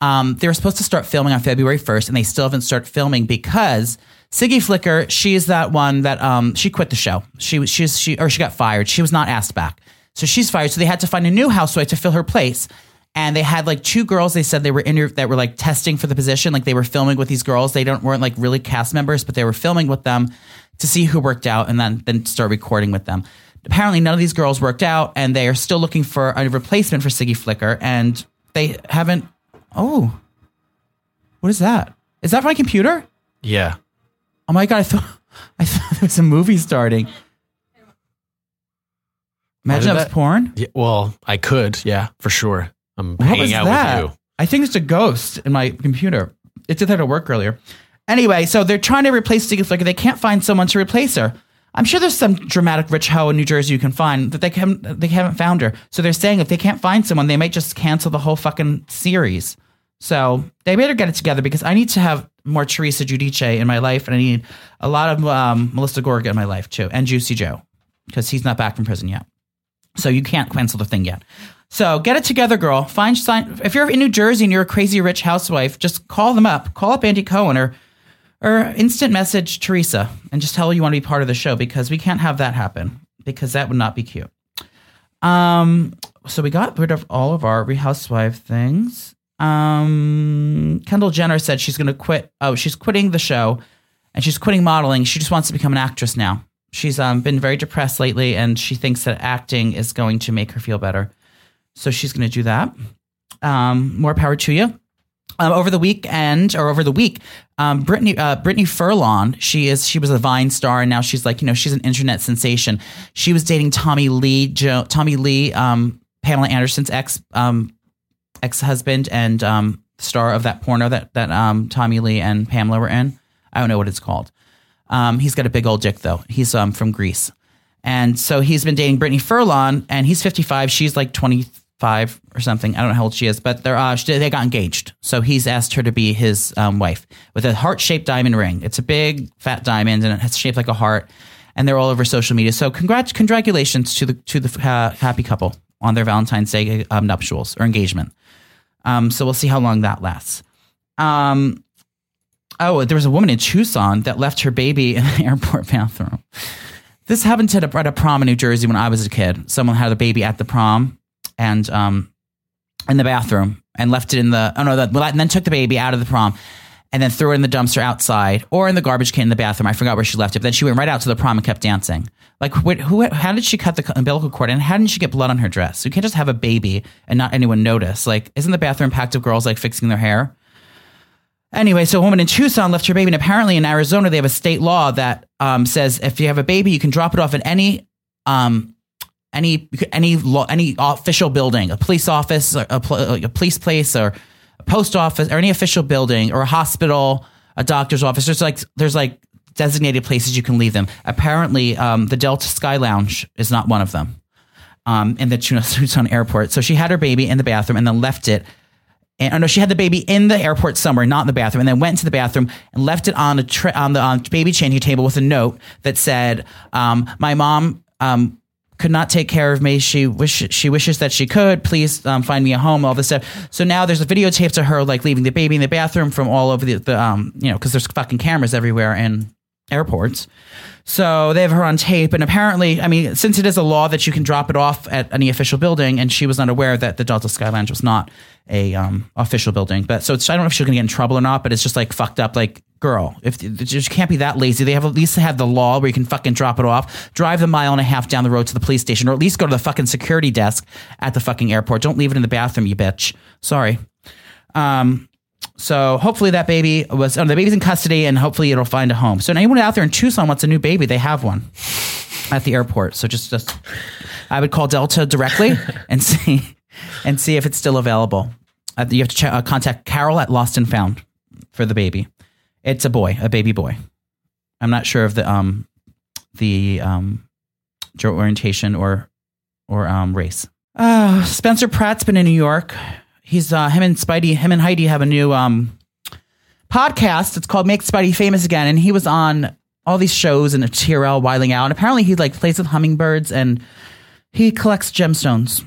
um, they were supposed to start filming on February 1st, and they still haven't started filming because Siggy Flicker, she's that one that um, she quit the show. She was she's she or she got fired. She was not asked back, so she's fired. So they had to find a new housewife to fill her place. and they had like two girls. They said they were inter- that were like testing for the position, like they were filming with these girls. They don't weren't like really cast members, but they were filming with them to see who worked out, and then then start recording with them. Apparently, none of these girls worked out, and they are still looking for a replacement for Siggy Flicker, and they haven't. Oh, what is that? Is that my computer? Yeah. Oh my god! I thought I thought there was a movie starting. Imagine did that was porn. yeah. Well, I could. Yeah, for sure. I'm What hanging out that? with you. I think it's a ghost in my computer. It did that at work earlier. Anyway, so they're trying to replace Siggy Flicker. They can't find someone to replace her. I'm sure there's some dramatic rich hoe in New Jersey you can find that they haven't they haven't found her. So they're saying if they can't find someone, they might just cancel the whole fucking series. So they better get it together because I need to have more Teresa Giudice in my life, and I need a lot of um, Melissa Gorga in my life too, and Juicy Joe because he's not back from prison yet. So you can't cancel the thing yet. So get it together, girl. Find sign. If you're in New Jersey and you're a crazy rich housewife, just call them up. Call up Andy Cohen or or instant message Teresa and just tell her you want to be part of the show because we can't have that happen because that would not be cute. Um. So we got rid of all of our Housewife things. Um. Kendall Jenner said she's going to quit. Oh, she's quitting the show, and she's quitting modeling. She just wants to become an actress now. She's um, been very depressed lately, and she thinks that acting is going to make her feel better. So she's going to do that. Um, more power to you. Um, over the weekend or over the week, um, Brittany uh, Brittany Furlan, she is she was a Vine star and now she's like you know she's an internet sensation. She was dating Tommy Lee, jo- Tommy Lee, um, Pamela Anderson's ex um, ex husband and um, star of that porno that that um, Tommy Lee and Pamela were in. I don't know what it's called. Um, he's got a big old dick though. He's um, from Greece. And so he's been dating Brittany Furlan, and he's 55. She's like 25 or something. I don't know how old she is, but they're, uh, they got engaged. So he's asked her to be his um, wife with a heart shaped diamond ring. It's a big, fat diamond, and it's shaped like a heart. And they're all over social media. So congrat- congratulations to the to the uh, happy couple on their Valentine's Day um, nuptials or engagement. Um, so we'll see how long that lasts. Um, oh, there was a woman in Tucson that left her baby in an airport bathroom. This happened at a, at a prom in New Jersey when I was a kid. Someone had a baby at the prom and um, in the bathroom and left it in the oh no, the, and then took the baby out of the prom and then threw it in the dumpster outside or in the garbage can in the bathroom. I forgot where she left it. But then she went right out to the prom and kept dancing. Like, wh- who? How did she cut the umbilical cord? And how didn't she get blood on her dress? You can't just have a baby and not anyone notice. Like, isn't the bathroom packed of girls like fixing their hair? Anyway, so a woman in Tucson left her baby, and apparently in Arizona they have a state law that um, says if you have a baby, you can drop it off at any um, any any law, any official building, a police office, a, a police place, or post office, or any official building, or a hospital, a doctor's office. There's like there's like designated places you can leave them. Apparently, um, the Delta Sky Lounge is not one of them um, in the Tucson airport. So she had her baby in the bathroom and then left it. And oh no, she had the baby in the airport somewhere, not in the bathroom, and then went to the bathroom and left it on a on the on baby changing table with a note that said, um, "My mom um, could not take care of me. She wish she wishes that she could. Please um, find me a home. All this stuff." So now there's a videotape to her like leaving the baby in the bathroom from all over the, the um, you know because there's fucking cameras everywhere in airports. So they have her on tape, and apparently, I mean, since it is a law that you can drop it off at any official building, and she was not aware that the Delta Sky Lounge was not a um, official building. But so I don't know if she's to get in trouble or not. But it's just like fucked up. Like, girl, if you can't be that lazy, they have at least have the law where you can fucking drop it off, drive the mile and a half down the road to the police station, or at least go to the fucking security desk at the fucking airport. Don't leave it in the bathroom, you bitch. Sorry. Um, so hopefully that baby was, oh, the baby's in custody and hopefully it'll find a home. So anyone out there in Tucson wants a new baby, they have one at the airport. So just, just, I would call Delta directly and see, and see if it's still available. Uh, you have to check, uh, contact Carol at Lost and Found for the baby. It's a boy, a baby boy. I'm not sure of the, um, the, um, orientation or, or, um, race. Uh, Spencer Pratt's been in New York he's uh, him and Speidi, him and Heidi have a new um, podcast. It's called Make Speidi Famous Again, and he was on all these shows and a TRL Wild 'N Out. And apparently, he like plays with hummingbirds and he collects gemstones.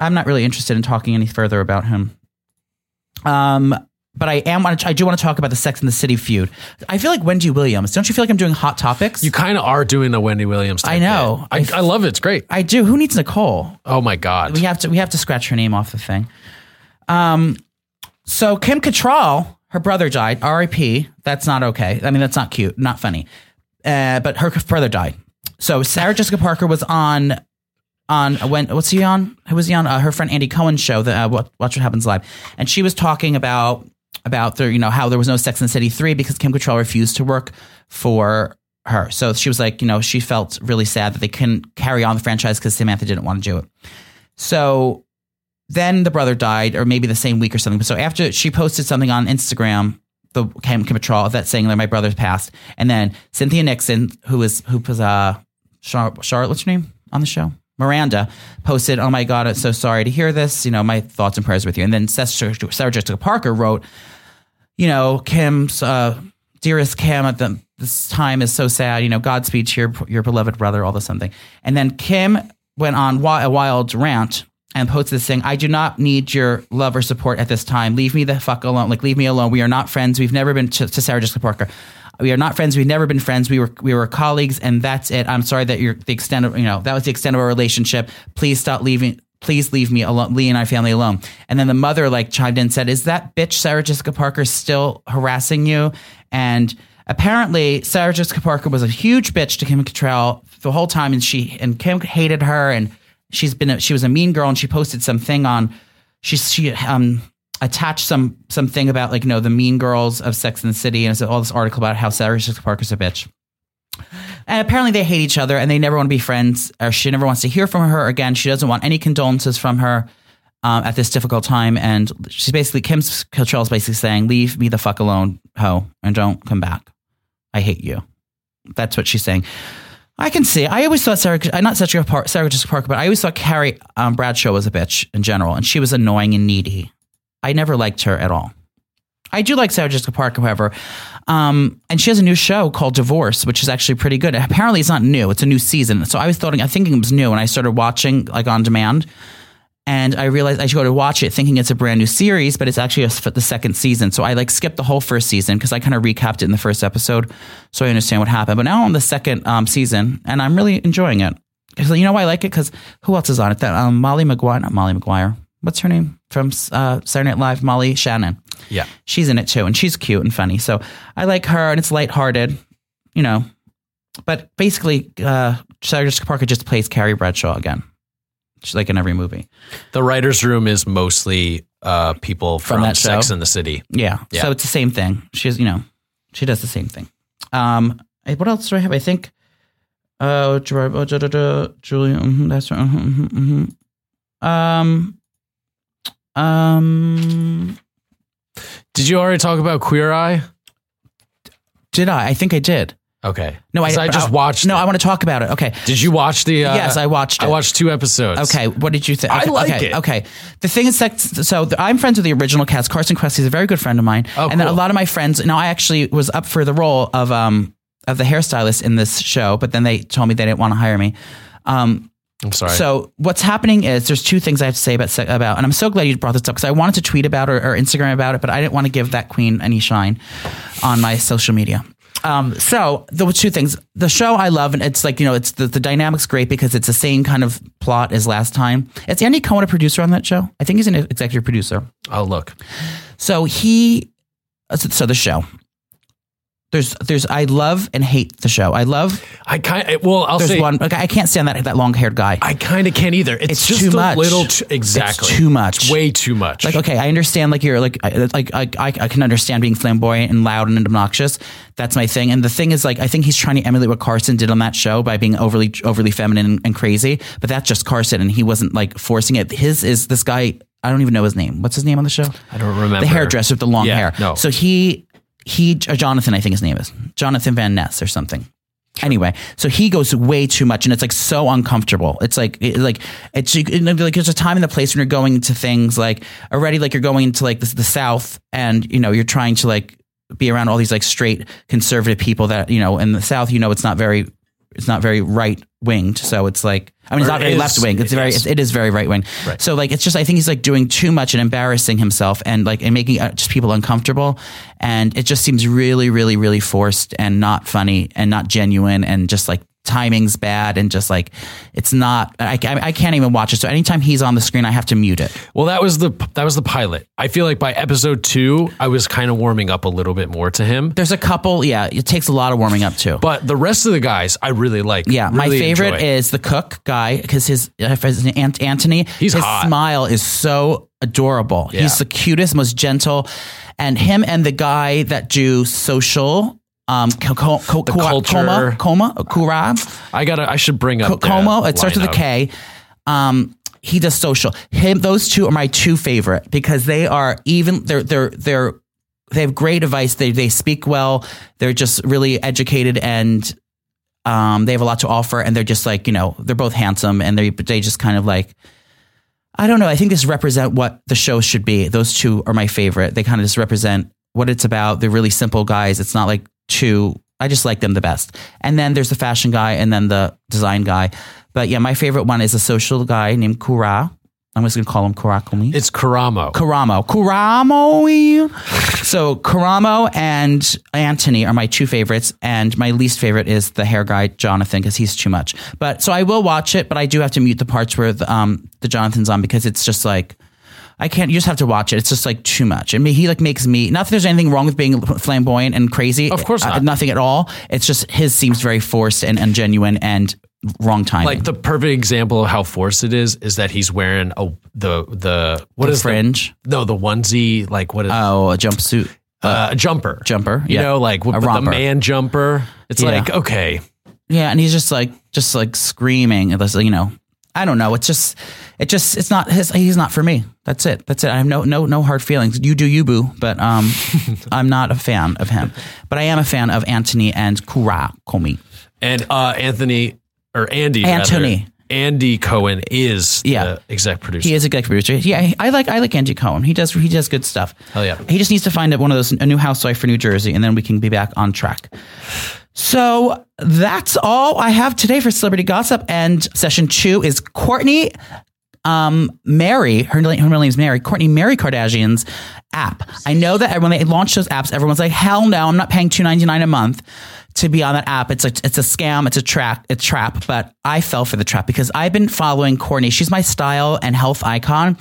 I'm not really interested in talking any further about him. Um, but I am. I do want to talk about the Sex and the City feud. I feel like Wendy Williams. Don't you feel like I'm doing hot topics? You kind of are doing a Wendy Williams. I know. I love it. It's great. I do. Who needs Nicole? Oh my god. We have to. We have to scratch her name off the thing. Um. So Kim Cattrall, her brother died. R.I.P. That's not okay. I mean, that's not cute. Not funny. Uh, but her brother died. So Sarah Jessica Parker was on on when what's he on? Who was he on? Uh, her friend Andy Cohen's show, the uh, Watch What Happens Live, and she was talking about about the you know how there was no Sex and the City three because Kim Cattrall refused to work for her. So she was like, you know, she felt really sad that they couldn't carry on the franchise because Samantha didn't want to do it. So then the brother died, or maybe the same week or something. So after she posted something on Instagram, the Kim Cattrall that saying that my brother's passed, and then Cynthia Nixon, who was who was uh Char- Charlotte, what's her name on the show? Miranda posted, "Oh my God, I'm so sorry to hear this. You know, my thoughts and prayers with you." And then Sarah Jessica Parker wrote, "You know, Kim's uh, dearest Kim at the, this time is so sad. You know, Godspeed to your your beloved brother, all this something." And then Kim went on a wild rant and posted this thing. I do not need your love or support at this time. Leave me the fuck alone. Like, leave me alone. We are not friends. We've never been to, to Sarah Jessica Parker. We are not friends. We've never been friends. We were we were colleagues, and that's it. I'm sorry that you're the extent of you know that was the extent of our relationship. Please stop leaving. Please leave me alone, Lee and our family alone. And then the mother like chimed in and said, "Is that bitch Sarah Jessica Parker still harassing you?" And apparently, Sarah Jessica Parker was a huge bitch to Kim Cattrall the whole time, and she and Kim hated her, and she's been a, she was a mean girl, and she posted something on she she um attached some something about like you know the mean girls of Sex and the City and it's all this article about how Sarah Jessica Parker's a bitch. And apparently they hate each other and they never want to be friends or she never wants to hear from her again. She doesn't want any condolences from her um, at this difficult time. And she's basically, Kim Cattrall's basically saying, leave me the fuck alone, ho, and don't come back. I hate you. That's what she's saying. I can see. I always thought Sarah, uh, not Sarah, Park, Sarah Jessica Parker, but I always thought Carrie um, Bradshaw was a bitch in general, and she was annoying and needy. I never liked her at all. I do like Sarah Jessica Parker, however, um, and she has a new show called Divorce, which is actually pretty good. Apparently, it's not new; it's a new season. So I was thinking, I thinking it was new, and I started watching like on demand, and I realized I should go to watch it, thinking it's a brand new series, but it's actually a, the second season. So I like skipped the whole first season because I kind of recapped it in the first episode, so I understand what happened. But now I'm on the second um, season, and I'm really enjoying it. Because you know why I like it? Because who else is on it? That um, Molly McGuire, not Molly McGuire. What's her name from uh, Saturday Night Live? Molly Shannon. Yeah. She's in it too, and she's cute and funny. So I like her, and it's lighthearted, you know. But basically, uh, Sarah Jessica Parker just plays Carrie Bradshaw again. She's like in every movie. The writer's room is mostly uh, people from, that Sex show? and the City. Yeah. Yeah. So it's the same thing. She's, you know, she does the same thing. Um, what else do I have? I think, uh, Gerard- oh, da, da, da, Julia, mhm, that's right. mhm, mhm, mhm. Um, um, Did you already talk about Queer Eye? did I? I think I did. Okay. No, I, I just watched. No, it. I want to talk about it. Okay. Did you watch the? Uh, yes, I watched it. I watched two episodes. Okay, what did you think? I Okay, like okay, it. Okay, the thing is that so the, I'm friends with the original cast. Carson Kressley is a very good friend of mine, Oh, and then a lot of my friends. Now, I actually was up for the role of um of the hairstylist in this show, but then they told me they didn't want to hire me. Um, I'm sorry. so what's happening is there's two things I have to say about about, and I'm so glad you brought this up because I wanted to tweet about or, or Instagram about it, but I didn't want to give that queen any shine on my social media. Um, so there were two things. The show I love, and it's like you know, it's the, the dynamic's great because it's the same kind of plot as last time. It's Andy Cohen, a producer on that show. I think he's an executive producer. oh look. So he, so the show. There's, there's, I love and hate the show. I love. I kind. Well, I'll There's say one. Like, I can't stand that that long haired guy. I kind of can't either. It's, It's just too a much. little too, exactly It's too much. It's way too much. Like, okay, I understand. Like, you're like, I- like, I, I, I can understand being flamboyant and loud and obnoxious. That's my thing. And the thing is, like, I think he's trying to emulate what Carson did on that show by being overly, overly feminine and, and crazy. But that's just Carson, and he wasn't like forcing it. His is this guy. I don't even know his name. What's his name on the show? I don't remember The hairdresser with the long Yeah, hair. no. So he, he, uh, Jonathan, I think his name is Jonathan Van Ness or something. Anyway, so he goes way too much, and it's like so uncomfortable. It's like, it, like it's like there's a time and a place when you're going into things like already like you're going into like the, the South, and you know you're trying to like be around all these like straight conservative people that you know in the South, you know it's not very it's not very right winged. So it's like I mean, it's Or not very left wing. It's very yes. it is very right wing. Right. So like it's just I think he's like doing too much and embarrassing himself and like and making uh, just people uncomfortable. And it just seems really, really, really forced and not funny and not genuine and just like timing's bad and just like it's not. I, I, can't even watch it. So anytime he's on the screen, I have to mute it. Well, that was the that was the pilot. I feel like by episode two, I was kind of warming up a little bit more to him. There's a couple. Yeah, it takes a lot of warming up too. But the rest of the guys, I really like. Yeah, my favorite enjoy. is the cook guy because his, his Ant- Anthony. He's his hot. smile is so adorable. Yeah. He's the cutest, most gentle, and him and the guy that do social. Um, co- co- co- The culture. coma, coma, Kura, I gotta. I should bring up Co- Como. It starts with a K. Um, he does social. Him, those two are my two favorite because they are even. They're they're they're they have great advice. They they speak well. They're just really educated and um, they have a lot to offer. And they're just like you know they're both handsome and they they just kind of like. I don't know. I think this represent what the show should be. Those two are my favorite. They kind of just represent what it's about. They're really simple guys. It's not like too. I just like them the best. And then there's the fashion guy and then the design guy. But yeah, my favorite one is a social guy named Kura. I'm just gonna call him Kurakumi. It's Karamo. Karamo. Karamo. so Karamo and Anthony are my two favorites, and my least favorite is the hair guy Jonathan because he's too much. But so I will watch it, but I do have to mute the parts where the, um the Jonathan's on because it's just like. I can't. You just have to watch it. It's just like too much. And he like makes me. Not that there's anything wrong with being flamboyant and crazy. Of course Uh, not. nothing at all. It's just his seems very forced and, and genuine and wrong timing. like the perfect example of how forced it is is that he's wearing a the the what The is the- fringe. no, the onesie. Like what is oh, a jumpsuit uh, a jumper? jumper. You yeah. know, like A with the man jumper. It's Yeah. like okay, Yeah, and he's just like just like screaming. You know, I don't know. It's just, it just, it's not his. He's not for me. That's it. That's it. I have no no no hard feelings. You do you, boo. But um, I'm not a fan of him. But I am a fan of Anthony and Kura Komi. and uh, Anthony or Andy Anthony. rather, Andy Cohen is Yeah. the exec producer. He is a executive producer. Yeah, I like I like Andy Cohen. He does he does good stuff. Hell yeah. He just needs to find one of those a new housewife for New Jersey, and then we can be back on track. So that's all I have today for celebrity gossip. And session two is Kourtney um, Mary, her, her real name is Mary, Kourtney Mary Kardashian's app. I know that when they launched those apps, everyone's like, hell no, I'm not paying two ninety nine a month to be on that app. It's a it's a scam, it's a trap, it's a trap. But I fell for the trap because I've been following Kourtney. She's my style and health icon.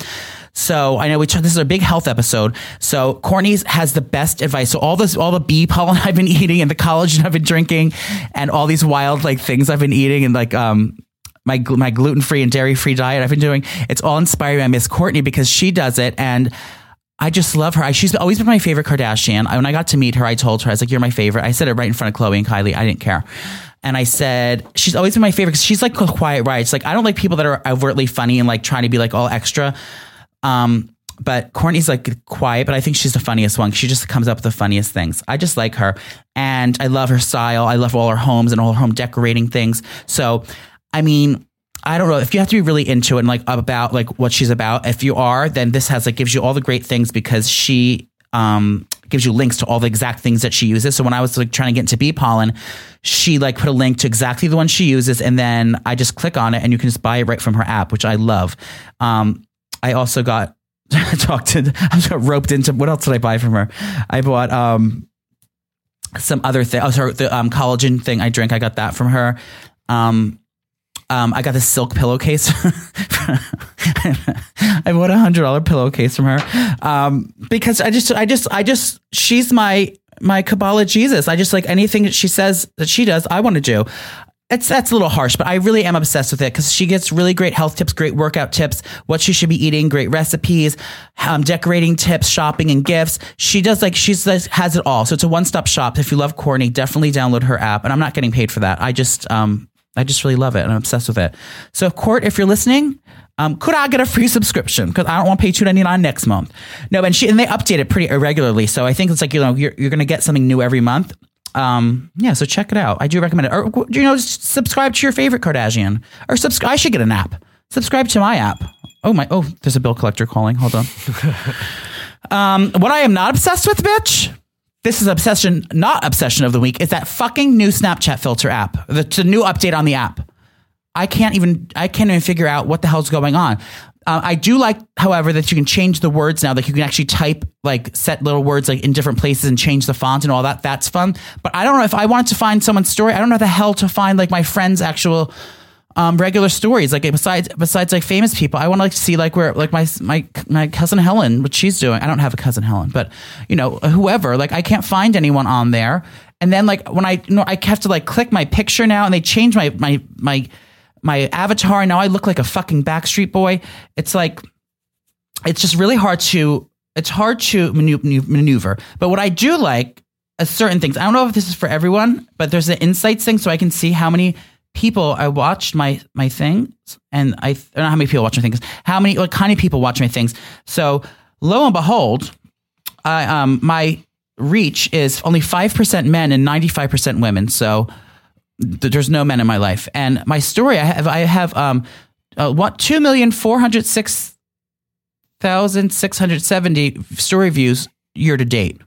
So I know we this is a big health episode. So Kourtney's has the best advice. So all this, all the bee pollen I've been eating and the collagen I've been drinking and all these wild like things I've been eating and like um my my gluten free and dairy free diet I've been doing. It's all inspired by Miss Kourtney because she does it and. I just love her. She's always been my favorite Kardashian. When I got to meet her, I told her, I was like, you're my favorite. I said it right in front of Khloe and Kylie. I didn't care. And I said, she's always been my favorite because she's like a quiet right. It's like, I don't like people that are overtly funny and like trying to be like all extra. Um, but Kourtney's like quiet, but I think she's the funniest one. She just comes up with the funniest things. I just like her and I love her style. I love all her homes and all her home decorating things. So, I mean, I don't know if you have to be really into it and like about like what she's about. If you are, then this has like gives you all the great things because she um gives you links to all the exact things that she uses. So when I was like trying to get into bee pollen, she like put a link to exactly the one she uses, and then I just click on it and you can just buy it right from her app, which I love. Um, I also got talked to. I was roped into. What else did I buy from her? I bought um some other thing. Oh, sorry, the um, collagen thing I drink. I got that from her. Um, um, I got this silk pillowcase. I bought a hundred dollar pillowcase from her um, because I just, I just, I just, she's my my Kabbalah Jesus. I just like anything that she says that she does. I want to do. It's that's a little harsh, but I really am obsessed with it because she gets really great health tips, great workout tips, what she should be eating, great recipes, um, decorating tips, shopping and gifts. She does like like, has it all. So it's a one stop shop. If you love Kourtney, definitely download her app. And I'm not getting paid for that. I just um I just really love it and I'm obsessed with it. So Court, if you're listening, um, could I get a free subscription? Because I don't want to pay two ninety nine next month. No, and she and they update it pretty irregularly. So I think it's like you know you're you're gonna get something new every month. Um, yeah, so check it out. I do recommend it. Or you know, subscribe to your favorite Kardashian. Or subscribe. I should get an app. Subscribe to my app. Oh my! Oh, there's a bill collector calling. Hold on. um, what I am not obsessed with, bitch. this is obsession, not obsession of the week. Is that fucking new Snapchat filter app, the, the new update on the app. I can't even I can't even figure out what the hell's going on. Uh, I do like, however, that you can change the words now. Like you can actually type like set little words like in different places and change the font and all that. That's fun. But I don't know if I wanted to find someone's story. I don't know the hell to find like my friend's actual um, regular stories. Like besides besides like famous people, I want to like see like where like my my my cousin Helen, what she's doing. I don't have a cousin Helen, but you know whoever. Like I can't find anyone on there. And then like when I you know I have to like click my picture now, and they change my my my my avatar now I look like a fucking Backstreet Boy. It's like it's just really hard to it's hard to maneuver. But what I do like is certain things. I don't know if this is for everyone, but there's an insights thing, so I can see how many people I watched my my things, and I, don't know how many people watch my things. How many what kind of people watch my things? So lo and behold, I um my reach is only five percent men and ninety five percent women. So there's no men in my life. And my story, I have, I have, um, uh, what, 2,406,670 story views year to date.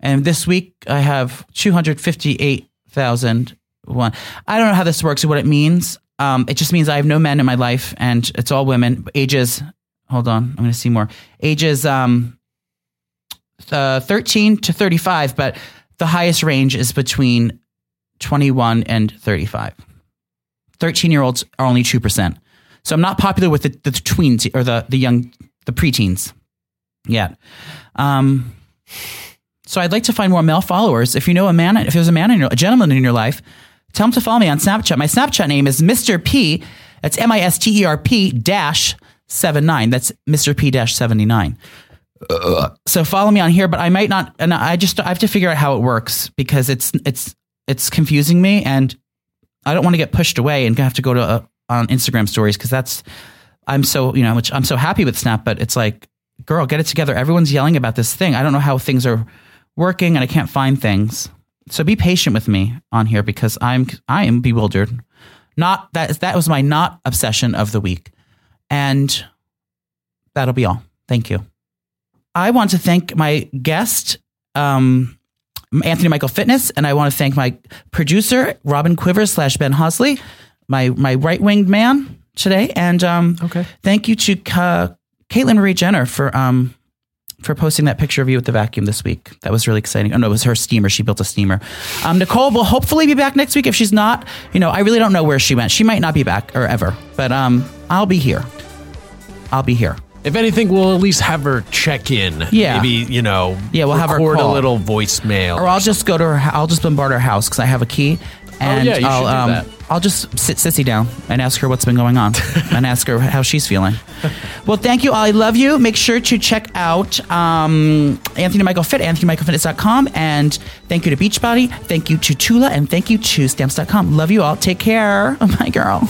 And this week I have 258,001. I don't know how this works or what it means. Um, it just means I have no men in my life and it's all women. Ages, hold on, I'm going to see more. Ages um, uh, 13 to 35, but the highest range is between 21, and 35. 13 year olds are only 2%. So I'm not popular with the, the tweens or the, the young, the preteens yet. Um, so I'd like to find more male followers. If you know a man, if there's a man in your, a gentleman in your life, tell him to follow me on Snapchat. My Snapchat name is Mr. P. That's M I S T E R P dash seven nine. That's Mr. P dash 79. so follow me on here, but I might not, and I just, I have to figure out how it works because it's, it's, it's confusing me and I don't want to get pushed away and have to go to uh, on Instagram stories because that's I'm so you know which I'm so happy with Snap, but it's like, girl, get it together. Everyone's yelling about this thing. I don't know how things are working and I can't find things. So be patient with me on here because I'm I am bewildered. Not that that was my not obsession of the week, and that'll be all. Thank you. I want to thank my guest. Um, Anthony Michael Fitness, and I want to thank my producer Robin Quivers slash Ben Hosley, my my right winged man today, and um, okay, thank you to uh, Caitlyn Marie Jenner for um for posting that picture of you with the vacuum this week. That was really exciting. Oh no, it was her steamer. She built a steamer. Um, Nicole will hopefully be back next week. If she's not, you know, I really don't know where she went. She might not be back or ever, but um, I'll be here. I'll be here. If anything, we'll at least have her check in. Yeah. Maybe, you know, yeah, we'll have her record call. a little voicemail. Or I'll just go to her. I'll just bombard her house because I have a key. And Oh, yeah, you I'll, do um, that. I'll just sit Sissy down and ask her what's been going on and ask her how she's feeling. Well, thank you. all. I love you. Make sure to check out um, Anthony Michael Fit, anthonymichaelfitness.com. And thank you to Beachbody. Thank you to Tula. And thank you to stamps.com. Love you all. Take care. Oh, my girl.